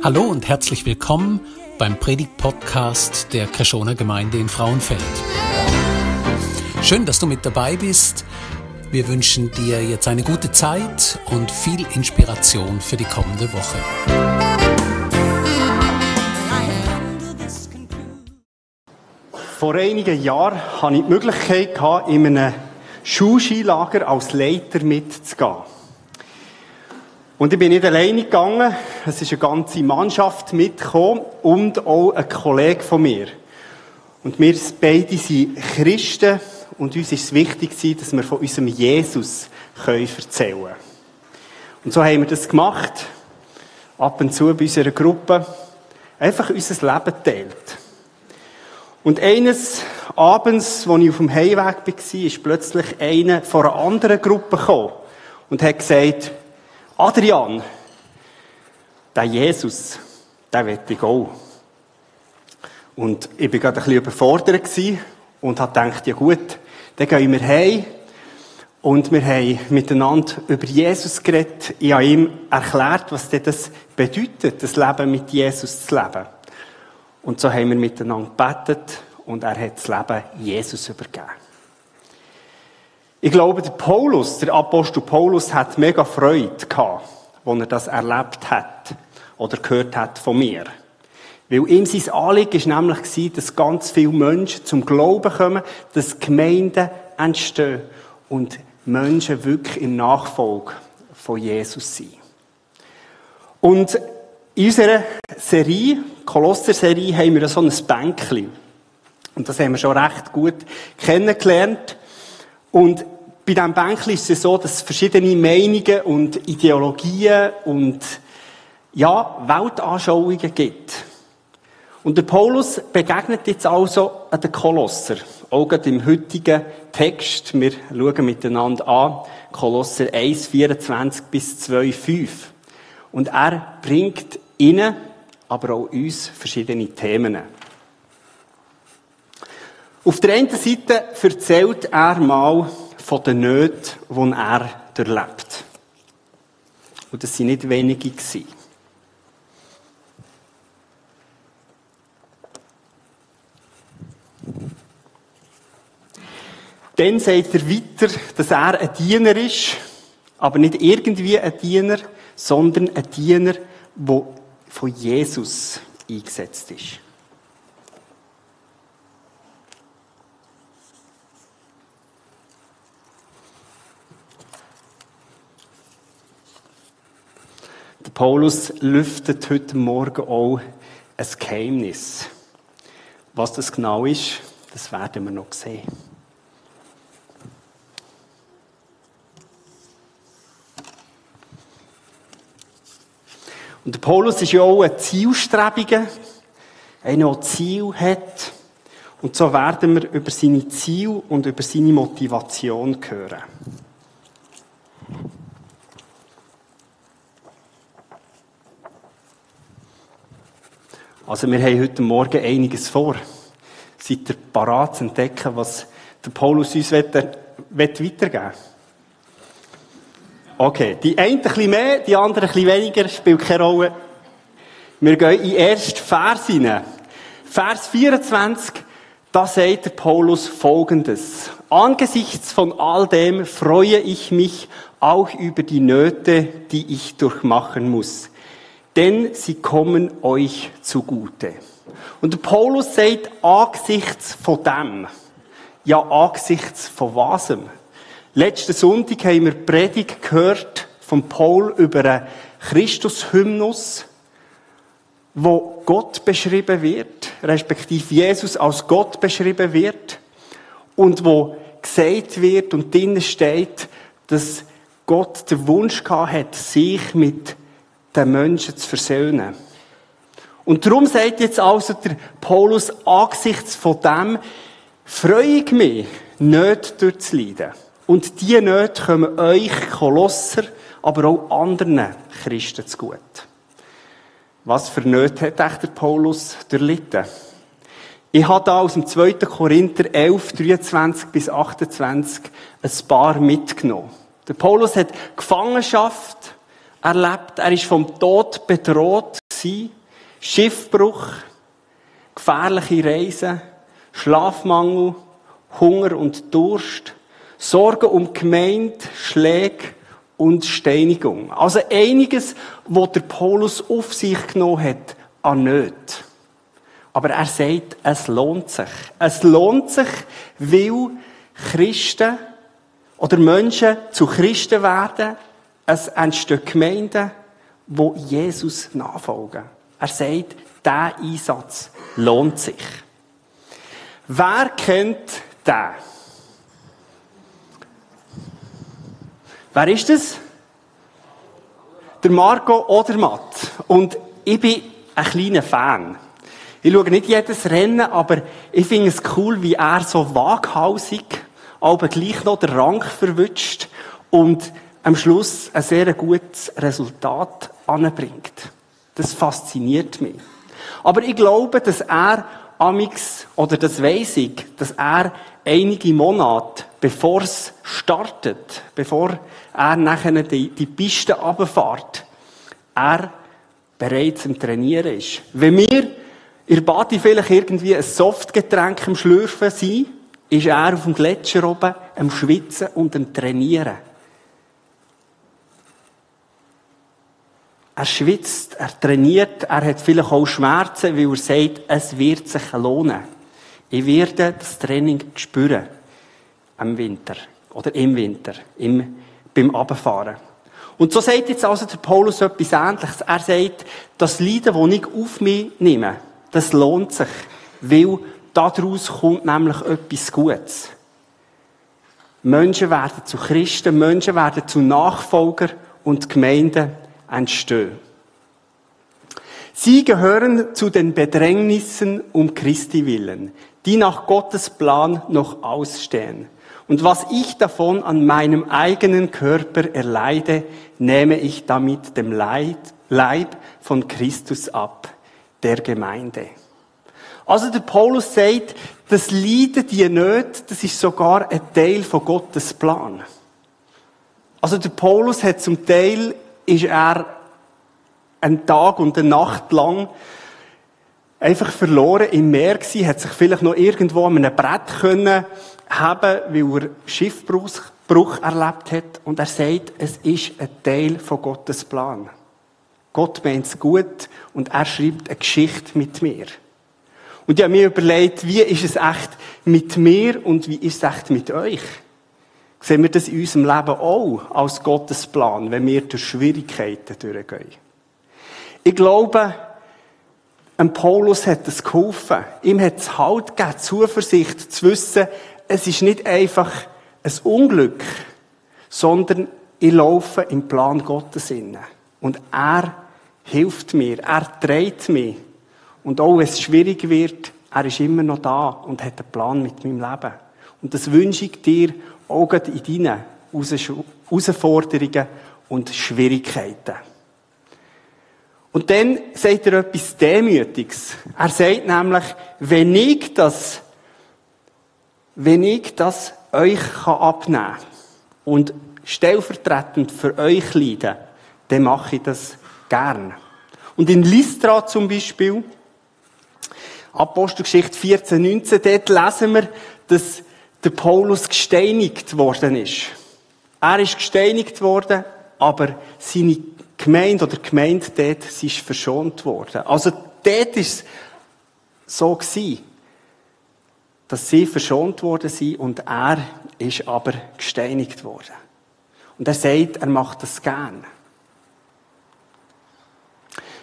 Hallo und herzlich willkommen beim Predigt-Podcast der Kreschoner Gemeinde in Frauenfeld. Schön, dass du mit dabei bist. Wir wünschen dir jetzt eine gute Zeit und viel Inspiration für die kommende Woche. Vor einigen Jahren hatte ich die Möglichkeit, in einem Schulskilager als Leiter mitzugehen. Und ich bin nicht alleine gegangen. Es ist eine ganze Mannschaft mitgekommen und auch ein Kollege von mir. Und wir beide sind Christen und uns ist es wichtig, dass wir von unserem Jesus erzählen können. Und so haben wir das gemacht. Ab und zu bei unserer Gruppe. Einfach unser Leben teilt. Und eines Abends, als ich auf dem Heimweg war, ist plötzlich einer von einer anderen Gruppe gekommen und hat gesagt, Adrian, der Jesus, der will ich auch. Und ich war gerade ein bisschen überfordert und habe gedacht, ja gut, dann gehen wir heim. Und wir haben miteinander über Jesus geredet. Ich habe ihm erklärt, was das bedeutet, das Leben mit Jesus zu leben. Und so haben wir miteinander gebetet und er hat das Leben Jesus übergeben. Ich glaube, der Paulus, der Apostel Paulus, hat mega Freude gehabt, als er das erlebt hat oder gehört hat von mir. Weil ihm sein Anliegen war nämlich, dass ganz viele Menschen zum Glauben kommen, dass Gemeinden entstehen und Menschen wirklich in Nachfolge von Jesus sind. Und in unserer Serie, Kolosser-Serie, haben wir so ein Bänkchen. Und das haben wir schon recht gut kennengelernt. Und bei diesem Bänkchen ist es so, dass verschiedene Meinungen und Ideologien und ja, Weltanschauungen gibt. Und der Paulus begegnet jetzt also den Kolosser. Auch im heutigen Text. Wir schauen miteinander an. Kolosser 1, 24 bis 2, 5. Und er bringt ihnen, aber auch uns verschiedene Themen. Auf der einen Seite erzählt er mal von den Nöten, die er erlebt. Und das waren nicht wenige. Dann sagt er weiter, dass er ein Diener ist, aber nicht irgendwie ein Diener, sondern ein Diener, der von Jesus eingesetzt ist. Paulus lüftet heute Morgen auch ein Geheimnis. Was das genau ist, das werden wir noch sehen. Und der Paulus ist ja auch ein Zielstrebiger, einer, der Ziel hat. Und so werden wir über seine Ziel und über seine Motivation hören. Also wir haben heute Morgen einiges vor. Seid ihr parat zu entdecken, was der Paulus uns weitergeben will? Okay, die einen ein bisschen mehr, die anderen ein bisschen weniger, spielt keine Rolle. Wir gehen in den ersten Vers hinein. Vers 24, da sagt der Paulus folgendes. Angesichts von all dem freue ich mich auch über die Nöte, die ich durchmachen muss denn sie kommen euch zugute. Und Paulus sagt, angesichts von dem, ja, angesichts von wasem. Letzten Sonntag haben wir Predigt gehört von Paul über einen Christus-Hymnus, wo Gott beschrieben wird, respektive Jesus als Gott beschrieben wird, und wo gesagt wird und drinnen steht, dass Gott den Wunsch gehabt hat, sich mit den Menschen zu versöhnen. Und darum sagt jetzt also der Paulus angesichts von dem, freue ich mich, nicht durchzuleiden. Und diese Nöte kommen euch Kolosser, aber auch anderen Christen zu gut. Was für Nöte hat echt der Paulus durchlitten? Ich habe da aus dem 2. Korinther 11, 23 bis 28 ein paar mitgenommen. Der Paulus hat Gefangenschaft erlebt. Er ist vom Tod bedroht. Schiffbruch, gefährliche Reisen, Schlafmangel, Hunger und Durst, Sorgen um Gemeinde, Schläge und Steinigung. Also einiges, was der Paulus auf sich genommen hat, an Nöten. Aber er sagt, es lohnt sich. Es lohnt sich, weil Christen oder Menschen zu Christen werden. Es entstehen Gemeinden, wo Jesus nachfolgen. Er sagt, dieser Einsatz lohnt sich. Wer kennt den? Wer ist das? Der Marco Odermatt. Und ich bin ein kleiner Fan. Ich schaue nicht jedes Rennen, aber ich finde es cool, wie er so waghalsig, aber gleich noch den Rang verwünscht und am Schluss ein sehr gutes Resultat anbringt. Das fasziniert mich. Aber ich glaube, dass er amix, oder das weiss ich, dass er einige Monate, bevor es startet, bevor er nachher die, die Piste runterfährt, er bereits im Trainieren ist. Wenn wir in Badi vielleicht irgendwie ein Softgetränk am Schlürfen sind, ist er auf dem Gletscher oben am Schwitzen und am Trainieren. Er schwitzt, er trainiert, er hat vielleicht auch Schmerzen, weil er sagt, es wird sich lohnen. Ich werde das Training spüren. Im Winter. Oder im Winter. Im, beim Abfahren. Und so sagt jetzt also der Paulus etwas Ähnliches. Er sagt, das Leiden, das ich auf mich nehme, das lohnt sich. Weil daraus kommt nämlich etwas Gutes. Menschen werden zu Christen, Menschen werden zu Nachfolger und Gemeinden entstehen. Sie gehören zu den Bedrängnissen um Christi willen, die nach Gottes Plan noch ausstehen. Und was ich davon an meinem eigenen Körper erleide, nehme ich damit dem Leib von Christus ab, der Gemeinde. Also der Paulus sagt, das Leiden, die Nöte, das ist sogar ein Teil von Gottes Plan. Also der Paulus hat zum Teil ist er einen Tag und eine Nacht lang einfach verloren im Meer gewesen, hat sich vielleicht noch irgendwo an einem Brett können haben, weil er Schiffbruch erlebt hat. Und er sagt, es ist ein Teil von Gottes Plan. Gott meint es gut und er schreibt eine Geschichte mit mir. Und ich habe mir überlegt, wie ist es echt mit mir und wie ist es echt mit euch? Sehen wir das in unserem Leben auch als Gottes Plan, wenn wir durch Schwierigkeiten durchgehen? Ich glaube, ein Paulus hat es geholfen. Ihm hat es Halt gegeben, Zuversicht zu wissen, es ist nicht einfach ein Unglück, sondern ich laufe im Plan Gottes inne. Und er hilft mir, er trägt mich. Und auch wenn es schwierig wird, er ist immer noch da und hat einen Plan mit meinem Leben. Und das wünsche ich dir auch in deinen Herausforderungen und Schwierigkeiten. Und dann sagt er etwas Demütiges. Er sagt nämlich, wenn ich das, wenn ich das euch abnehmen kann und stellvertretend für euch leiden, dann mache ich das gern. Und in Lystra zum Beispiel, Apostelgeschichte 14, 19, dort lesen wir, dass der Paulus gesteinigt worden ist. Er ist gesteinigt worden, aber seine Gemeinde oder Gemeinde dort, sie ist verschont worden. Also dort ist es so gewesen, dass sie verschont worden sind und er ist aber gesteinigt worden. Und er sagt, er macht das gern.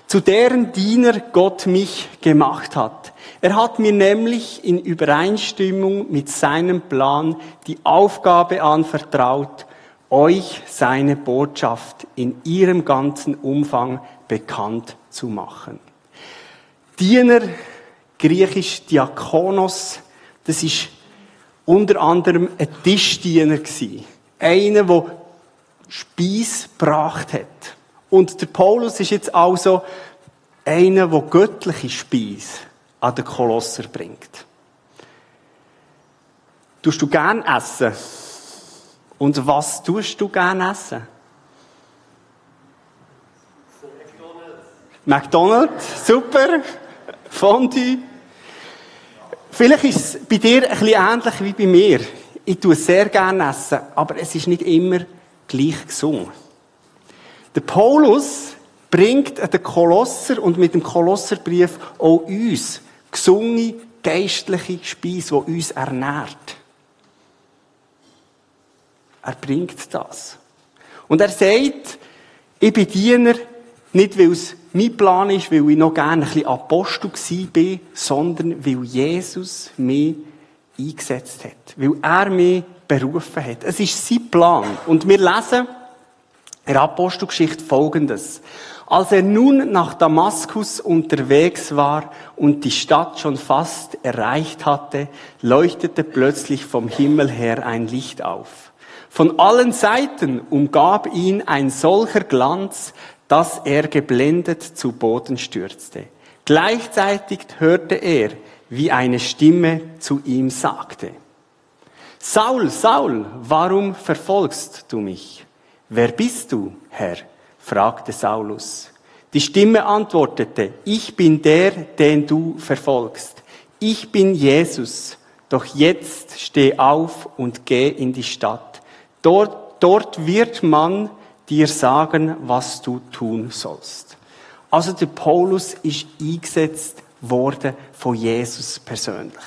Zu deren Diener Gott mich gemacht hat. Er hat mir nämlich in Übereinstimmung mit seinem Plan die Aufgabe anvertraut, euch seine Botschaft in ihrem ganzen Umfang bekannt zu machen. Diener, griechisch Diakonos, das ist unter anderem ein Tischdiener gewesen. Einer, der Speis gebracht hat. Und der Paulus ist jetzt also einer, der göttliche Speis an den Kolosser bringt. Tust du gern essen? Und was tust du gerne essen? McDonald's, super. Fondue. Vielleicht ist es bei dir ein bisschen ähnlich wie bei mir. Ich tue sehr gerne essen, aber es ist nicht immer gleich gesungen. Der Paulus bringt den Kolosser und mit dem Kolosserbrief auch uns gesungene geistliche Speise, die uns ernährt. Er bringt das. Und er sagt, ich bin Diener, nicht weil es mein Plan ist, weil ich noch gerne ein bisschen Apostel war, sondern weil Jesus mich eingesetzt hat. Weil er mich berufen hat. Es ist sein Plan. Und wir lesen der Apostelgeschichte Folgendes. Als er nun nach Damaskus unterwegs war und die Stadt schon fast erreicht hatte, leuchtete plötzlich vom Himmel her ein Licht auf. Von allen Seiten umgab ihn ein solcher Glanz, dass er geblendet zu Boden stürzte. Gleichzeitig hörte er, wie eine Stimme zu ihm sagte, Saul, Saul, warum verfolgst du mich? Wer bist du, Herr? fragte Saulus. Die Stimme antwortete, ich bin der, den du verfolgst. Ich bin Jesus. Doch jetzt steh auf und geh in die Stadt. Dort, dort wird man dir sagen, was du tun sollst. Also der Paulus ist eingesetzt worden von Jesus persönlich.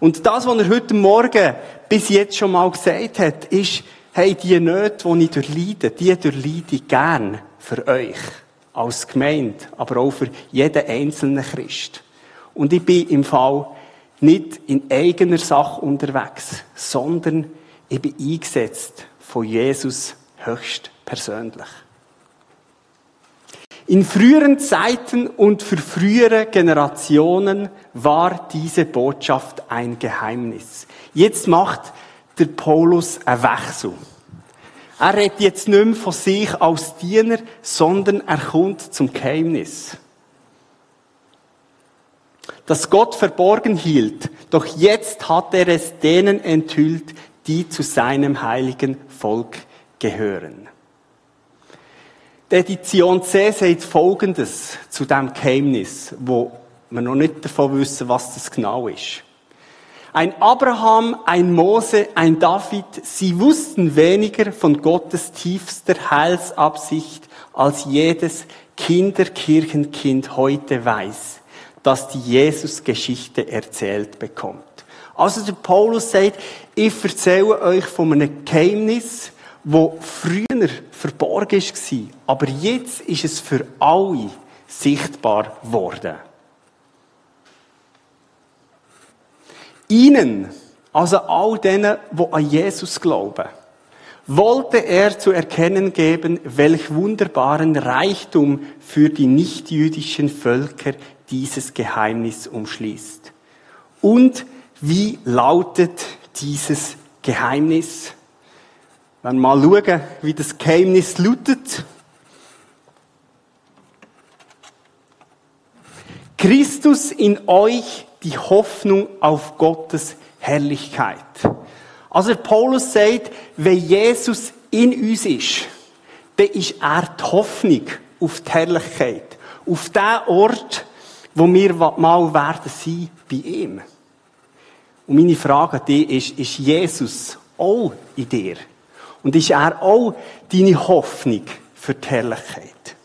Und das, was er heute Morgen bis jetzt schon mal gesagt hat, ist, hey, die Nöte, die ich durchleide, die durchleide ich gern für euch. Als Gemeinde, aber auch für jeden einzelnen Christ. Und ich bin im Fall nicht in eigener Sache unterwegs, sondern ich bin eingesetzt von Jesus höchst persönlich. In früheren Zeiten und für frühere Generationen war diese Botschaft ein Geheimnis. Jetzt macht der Paulus einen Wechsel. Er redet jetzt nicht mehr von sich als Diener, sondern er kommt zum Geheimnis. Das Gott verborgen hielt, doch jetzt hat er es denen enthüllt, die zu seinem heiligen Volk gehören. Die Edition C sagt Folgendes zu dem Geheimnis, wo wir noch nicht davon wissen, was das genau ist. Ein Abraham, ein Mose, ein David, sie wussten weniger von Gottes tiefster Heilsabsicht, als jedes Kinderkirchenkind heute weiß, dass die Jesus-Geschichte erzählt bekommt. Also der Paulus sagt, ich erzähle euch von einem Geheimnis, wo früher verborgen war, aber jetzt ist es für alle sichtbar worden. Ihnen, also all denen, die an Jesus glauben, wollte er zu erkennen geben, welch wunderbaren Reichtum für die nichtjüdischen Völker dieses Geheimnis umschließt. Und wie lautet dieses Geheimnis? Wenn wir mal schauen, wie das Geheimnis lautet. Christus in euch, die Hoffnung auf Gottes Herrlichkeit. Also Paulus sagt, wenn Jesus in uns ist, dann ist er die Hoffnung auf die Herrlichkeit. Auf den Ort, wo wir mal werden sein bei ihm. Und meine Frage an dich ist, ist Jesus auch in dir? Und ist er auch deine Hoffnung für die Herrlichkeit?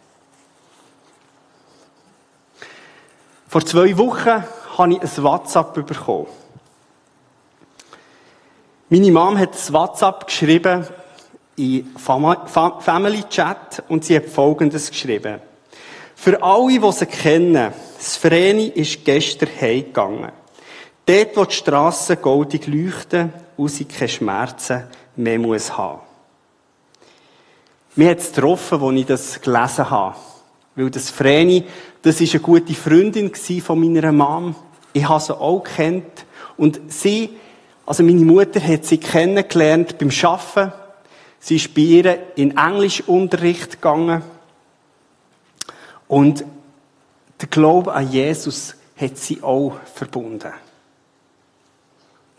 Vor zwei Wochen habe ich ein WhatsApp bekommen. Meine Mom hat ein WhatsApp geschrieben in Family Chat und sie hat Folgendes geschrieben. Für alle, die sie kennen, das Vreni ist gestern heimgegangen. Dort, wo die Strassen goldig leuchten und sie keine Schmerzen mehr muss haben. Mir hat es getroffen, als ich das gelesen habe. Weil das Vreni, das ist eine gute Freundin von meiner Mom. Ich habe sie auch kennt. Und sie, also meine Mutter hat sie kennengelernt beim Arbeiten. Sie ist bei ihr in Englischunterricht gegangen. Und der Glaube an Jesus hat sie auch verbunden.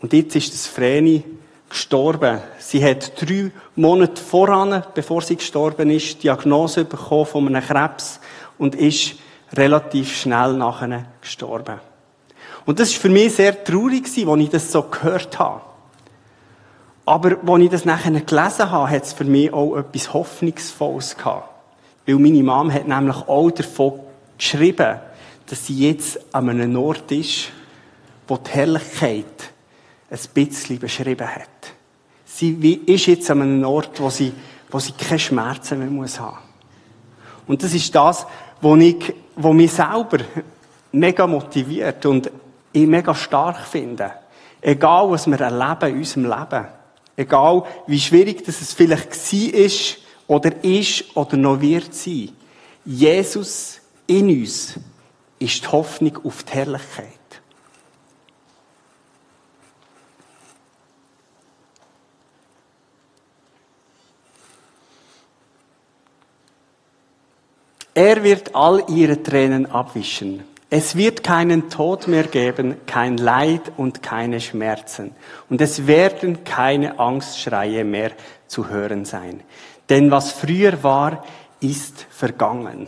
Und jetzt ist das Vreni gestorben. Sie hat drei Monate voran, bevor sie gestorben ist, Diagnose bekommen von einem Krebs und ist relativ schnell nachher gestorben. Und das ist für mich sehr traurig als ich das so gehört habe. Aber als ich das nachher gelesen habe, hat es für mich auch etwas Hoffnungsvolles gehabt. Weil meine Mom hat nämlich auch davon geschrieben, dass sie jetzt an einem Ort ist, wo die Herrlichkeit ein bisschen beschrieben hat. Sie ist jetzt an einem Ort, wo sie, wo sie keine Schmerzen mehr muss haben. Und das ist das, was ich, was mich selber mega motiviert und ich mega stark finde. Egal, was wir erleben in unserem Leben. Egal, wie schwierig das es vielleicht war ist, oder ist, oder noch wird sein. Jesus in uns ist die Hoffnung auf die Herrlichkeit. Er wird all ihre Tränen abwischen. Es wird keinen Tod mehr geben, kein Leid und keine Schmerzen. Und es werden keine Angstschreie mehr zu hören sein. Denn was früher war, ist vergangen.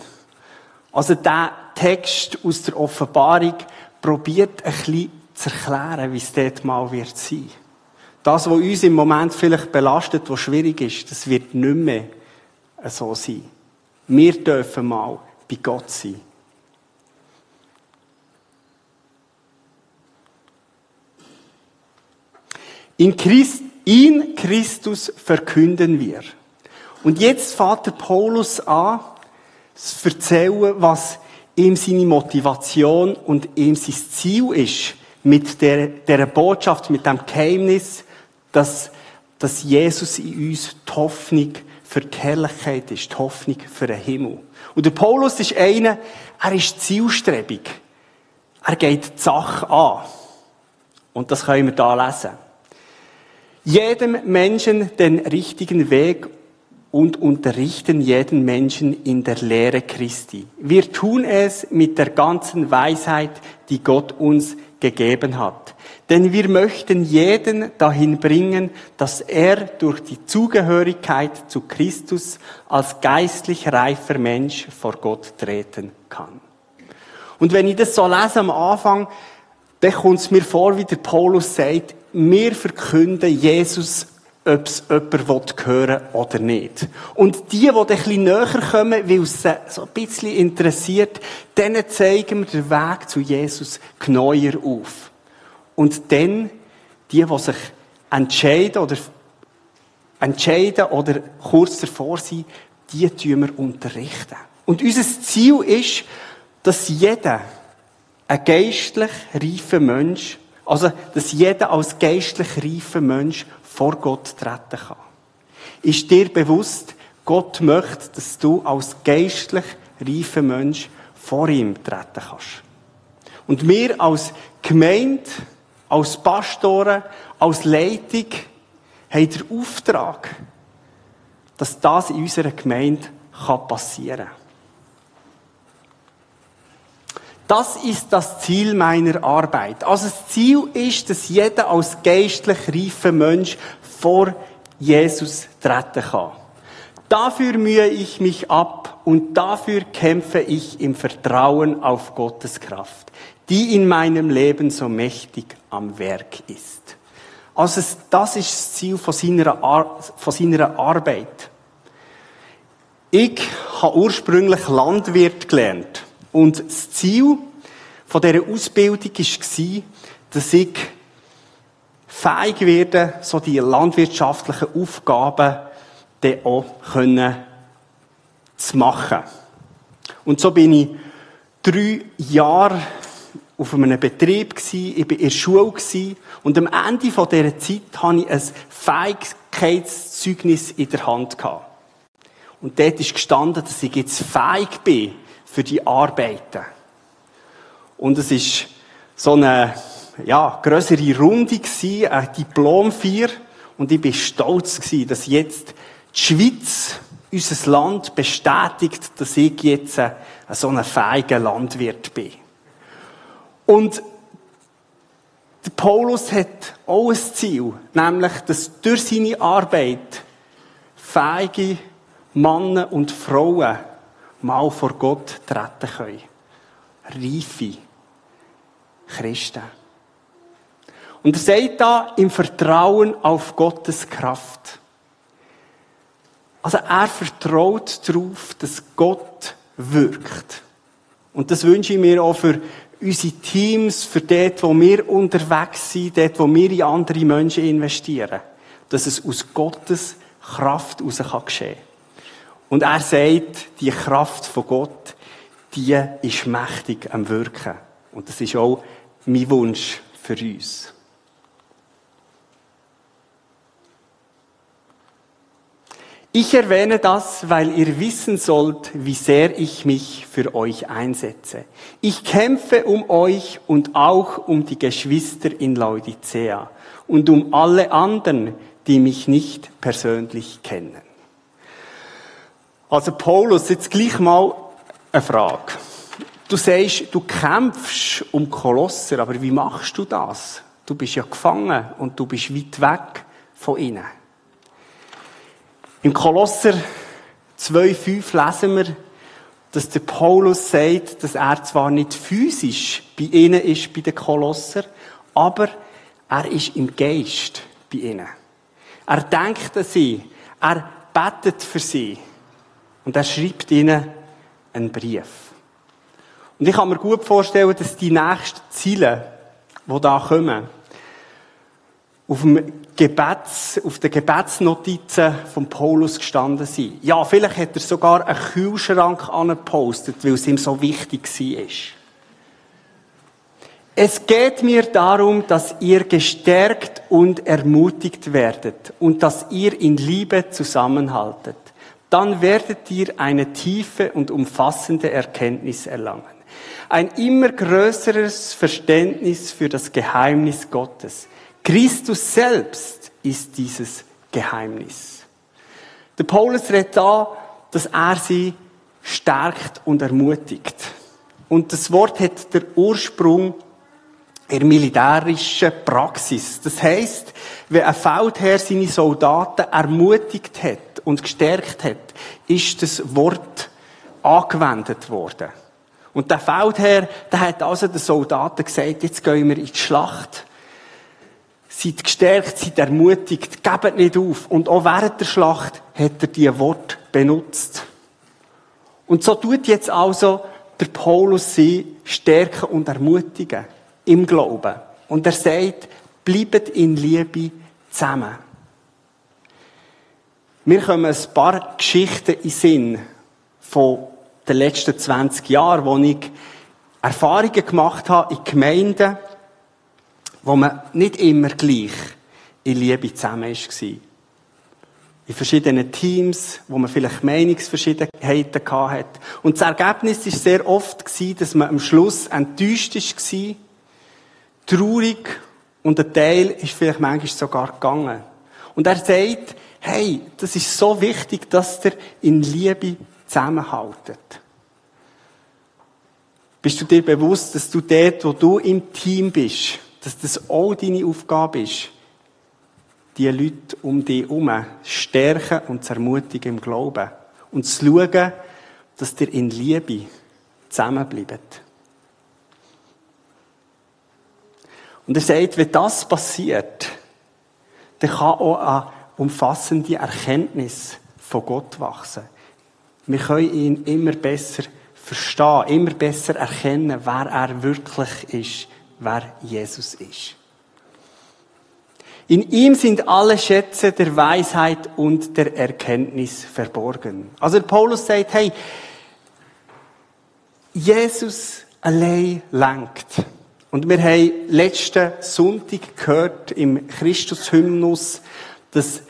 Also der Text aus der Offenbarung probiert ein bisschen zu erklären, wie es dort mal wird sein. Das, was uns im Moment vielleicht belastet, was schwierig ist, das wird nicht mehr so sein. Wir dürfen mal bei Gott sein. In Christ, in Christus verkünden wir. Und jetzt fährt der Paulus an, zu erzählen, was ihm seine Motivation und ihm sein Ziel ist, mit der, der Botschaft, mit dem Geheimnis, dass, dass Jesus in uns die Hoffnung für die Herrlichkeit ist, die Hoffnung für den Himmel. Und der Paulus ist einer, er ist zielstrebig. Er geht die Sache an. Und das können wir da lesen. Jedem Menschen den richtigen Weg und unterrichten jeden Menschen in der Lehre Christi. Wir tun es mit der ganzen Weisheit, die Gott uns gegeben hat. Denn wir möchten jeden dahin bringen, dass er durch die Zugehörigkeit zu Christus als geistlich reifer Mensch vor Gott treten kann. Und wenn ich das so lese am Anfang, dann kommt es mir vor, wie der Paulus sagt, wir verkünden Jesus ob es jemand hören will oder nicht. Und die, die ein bisschen näher kommen, weil es so ein bisschen interessiert, denen zeigen wir den Weg zu Jesus genauer auf. Und dann, die, die sich entscheiden oder, entscheiden oder kurz davor sind, die tun wir unterrichten. Und unser Ziel ist, dass jeder ein geistlich reifer Mensch, also, dass jeder als geistlich reifer Mensch vor Gott treten kann. Ist dir bewusst, Gott möchte, dass du als geistlich reifer Mensch vor ihm treten kannst. Und wir als Gemeinde, als Pastoren, als Leitung haben den Auftrag, dass das in unserer Gemeinde passieren kann. Das ist das Ziel meiner Arbeit. Also das Ziel ist, dass jeder als geistlich reifer Mensch vor Jesus treten kann. Dafür mühe ich mich ab und dafür kämpfe ich im Vertrauen auf Gottes Kraft, die in meinem Leben so mächtig am Werk ist. Also das ist das Ziel von seiner, Ar von seiner Arbeit. Ich habe ursprünglich Landwirt gelernt. Und das Ziel von dieser Ausbildung war, dass ich fähig werde, so die landwirtschaftlichen Aufgaben dann auch können zu machen. Und so bin ich drei Jahre auf einem Betrieb gsi, ich war in der Schule gsi, und am Ende dieser Zeit hatte ich ein Fähigkeitszeugnis in der Hand gehabt. Und dort ist gestanden, dass ich jetzt fähig bin, für die Arbeiten. Und es ist so eine, ja, größere Runde gewesen, ein Diplomfeier. Und ich bin stolz gewesen, dass jetzt die Schweiz, unser Land, bestätigt, dass ich jetzt ein, so ein fähiger Landwirt bin. Und der Paulus hat auch ein Ziel, nämlich, dass durch seine Arbeit fähige Männer und Frauen mal vor Gott treten können. reife Christen. Und er sagt da im Vertrauen auf Gottes Kraft. Also er vertraut darauf, dass Gott wirkt. Und das wünsche ich mir auch für unsere Teams, für dort, wo wir unterwegs sind, dort, wo wir in andere Menschen investieren. Dass es aus Gottes Kraft heraus kann geschehen. Und er sagt, die Kraft von Gott, die ist mächtig am Wirken. Und das ist auch mein Wunsch für uns. Ich erwähne das, weil ihr wissen sollt, wie sehr ich mich für euch einsetze. Ich kämpfe um euch und auch um die Geschwister in Laodicea und um alle anderen, die mich nicht persönlich kennen. Also Paulus, jetzt gleich mal eine Frage. Du sagst, du kämpfst um Kolosser, aber wie machst du das? Du bist ja gefangen und du bist weit weg von ihnen. Im Kolosser 2,5 lesen wir, dass der Paulus sagt, dass er zwar nicht physisch bei ihnen ist, bei den Kolosser, aber er ist im Geist bei ihnen. Er denkt an sie, er betet für sie und er schreibt ihnen einen Brief. Und ich kann mir gut vorstellen, dass die nächsten Ziele, die da kommen, auf dem Gebets, auf den Gebetsnotizen von Paulus gestanden sind. Ja, vielleicht hat er sogar einen Kühlschrank angepostet, weil es ihm so wichtig war. Es geht mir darum, dass ihr gestärkt und ermutigt werdet und dass ihr in Liebe zusammenhaltet. Dann werdet ihr eine tiefe und umfassende Erkenntnis erlangen. Ein immer größeres Verständnis für das Geheimnis Gottes Christus selbst ist dieses Geheimnis. Der Paulus redet da, dass er sie stärkt und ermutigt. Und das Wort hat der Ursprung der militärischen Praxis. Das heißt, wenn ein Feldherr seine Soldaten ermutigt hat und gestärkt hat, ist das Wort angewendet worden. Und der Feldherr, der hat also den Soldaten gesagt, jetzt gehen wir in die Schlacht. Seid gestärkt, seid ermutigt, gebt nicht auf. Und auch während der Schlacht hat er diese Wort benutzt. Und so tut jetzt also der Paulus sie stärken und ermutigen im Glauben. Und er sagt, bleibt in Liebe zusammen. Mir kommen ein paar Geschichten in Sinn von den letzten 20 Jahren, wo ich Erfahrungen gemacht habe in Gemeinden, wo man nicht immer gleich in Liebe zusammen war. In verschiedenen Teams, wo man vielleicht Meinungsverschiedenheiten hatte. Und das Ergebnis war sehr oft, dass man am Schluss enttäuscht war, traurig und ein Teil ist vielleicht manchmal sogar gegangen. Und er sagt, hey, das ist so wichtig, dass ihr in Liebe zusammenhaltet. Bist du dir bewusst, dass du dort, wo du im Team bist, dass das auch deine Aufgabe ist, die Leute um dich herum stärken und zu ermutigen im Glauben. Und zu schauen, dass ihr in Liebe zusammenbleibt. Und er sagt, wenn das passiert, dann kann auch eine umfassende Erkenntnis von Gott wachsen. Wir können ihn immer besser verstehen, immer besser erkennen, wer er wirklich ist wer Jesus ist. In ihm sind alle Schätze der Weisheit und der Erkenntnis verborgen. Also Paulus sagt, hey, Jesus allein lenkt. Und wir haben letzten Sonntag gehört im Christus-Hymnus, dass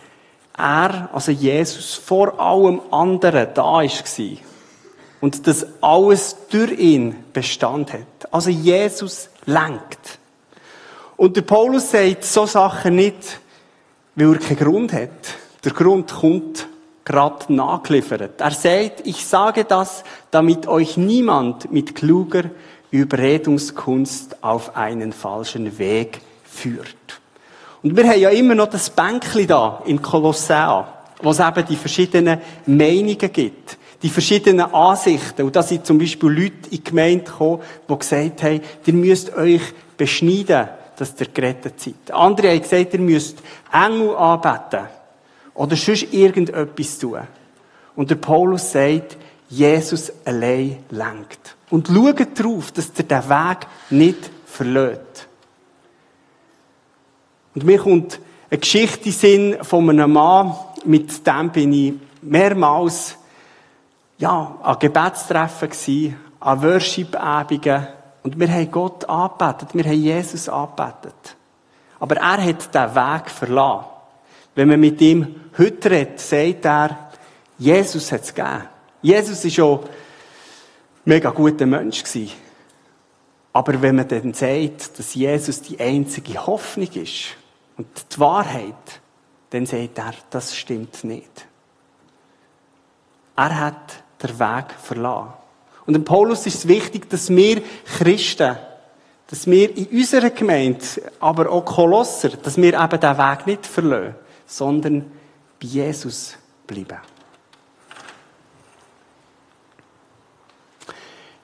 er, also Jesus, vor allem anderen da war und dass alles durch ihn Bestand hat. Also Jesus lenkt. Und der Paulus sagt so Sachen nicht, weil er keinen Grund hat. Der Grund kommt gerade nachgeliefert. Er sagt, ich sage das, damit euch niemand mit kluger Überredungskunst auf einen falschen Weg führt. Und wir haben ja immer noch das Bänkli da in Kolossea, wo es eben die verschiedenen Meinungen gibt Die verschiedenen Ansichten. Und da sind zum Beispiel Leute in die Gemeinde gekommen, die gesagt haben, ihr müsst euch beschneiden, dass ihr gerettet seid. Andere haben gesagt, ihr müsst Engel anbeten. Oder sonst irgendetwas tun. Und der Paulus sagt, Jesus allein lenkt. Und schaut darauf, dass ihr den Weg nicht verlässt. Und mir kommt eine Geschichte in Sinn von einem Mann, mit dem bin ich mehrmals ja, an Gebetstreffen gewesen, an Worship-Abenden. Und wir haben Gott angebetet, wir haben Jesus angebetet. Aber er hat den Weg verlassen. Wenn man mit ihm heute redet, sagt er, Jesus hat es gegeben. Jesus war schon ein mega guter Mensch. Aber wenn man dann sagt, dass Jesus die einzige Hoffnung ist und die Wahrheit, dann sagt er, das stimmt nicht. Er hat den Weg verlassen. Und dem Paulus ist es wichtig, dass wir Christen, dass wir in unserer Gemeinde, aber auch Kolosser, dass wir eben den Weg nicht verlassen, sondern bei Jesus bleiben.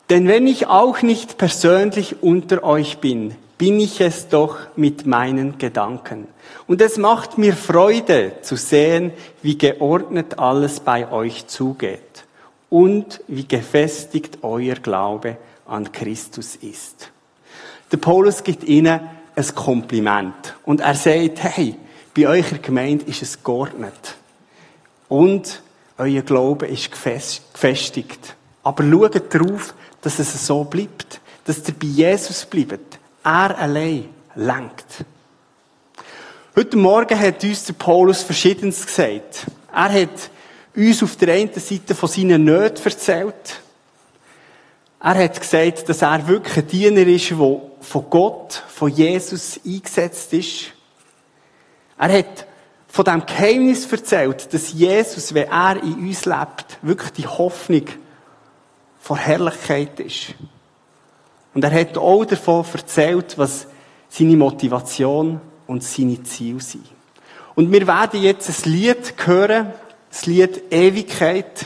Denn wenn ich auch nicht persönlich unter euch bin, bin ich es doch mit meinen Gedanken. Und es macht mir Freude zu sehen, wie geordnet alles bei euch zugeht und wie gefestigt euer Glaube an Christus ist. Der Paulus gibt ihnen ein Kompliment und er sagt, hey, bei eurer Gemeinde ist es geordnet und euer Glaube ist gefestigt. Aber schaut darauf, dass es so bleibt, dass ihr bei Jesus bleibt. Er allein lenkt. Heute Morgen hat uns der Paulus Verschiedenes gesagt. Er hat uns auf der einen Seite von seinen Nöten erzählt. Er hat gesagt, dass er wirklich ein Diener ist, der von Gott, von Jesus eingesetzt ist. Er hat von dem Geheimnis erzählt, dass Jesus, wenn er in uns lebt, wirklich die Hoffnung von Herrlichkeit ist. Und er hat auch davon erzählt, was seine Motivation und seine Ziele sind. Und wir werden jetzt ein Lied hören, das Lied Ewigkeit.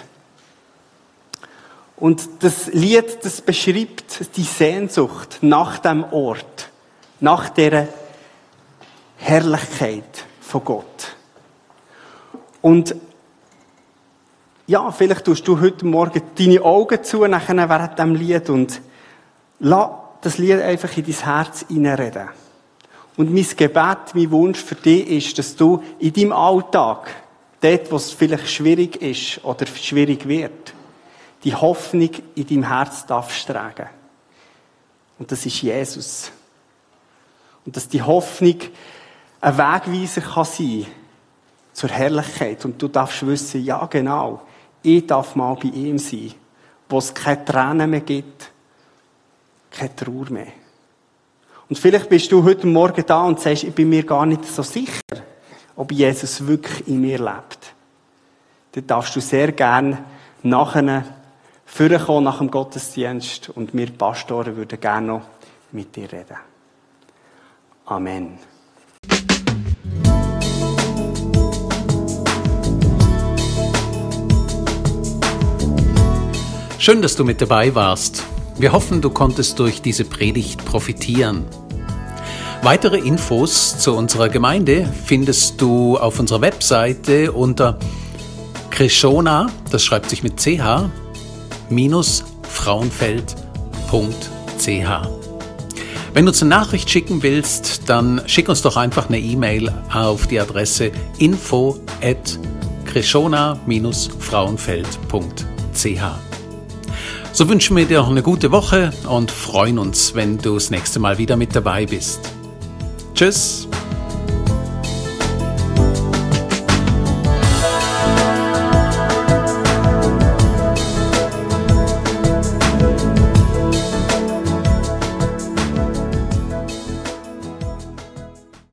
Und das Lied, das beschreibt die Sehnsucht nach dem Ort, nach der Herrlichkeit von Gott. Und ja, vielleicht tust du heute Morgen deine Augen zu, nachher während dem Lied und lass das Lied einfach in dein Herz hineinreden. Und mein Gebet, mein Wunsch für dich ist, dass du in deinem Alltag, dort, wo es vielleicht schwierig ist oder schwierig wird, die Hoffnung in deinem Herz darfst tragen. Und das ist Jesus. Und dass die Hoffnung ein Wegweiser kann sein zur Herrlichkeit. Und du darfst wissen, ja genau, ich darf mal bei ihm sein, wo es keine Tränen mehr gibt, keine Trauer mehr. Und vielleicht bist du heute Morgen da und sagst, ich bin mir gar nicht so sicher, ob Jesus wirklich in mir lebt. Dann darfst du sehr gern nachher vorkommen nach dem Gottesdienst und wir Pastoren würden gerne noch mit dir reden. Amen. Schön, dass du mit dabei warst. Wir hoffen, du konntest durch diese Predigt profitieren. Weitere Infos zu unserer Gemeinde findest du auf unserer Webseite unter Krishona, das schreibt sich mit ch, minus frauenfeld.ch. Wenn du uns eine Nachricht schicken willst, dann schick uns doch einfach eine E-Mail auf die Adresse info at krishona-frauenfeld.ch. So wünschen wir dir noch eine gute Woche und freuen uns, wenn du das nächste Mal wieder mit dabei bist. Tschüss!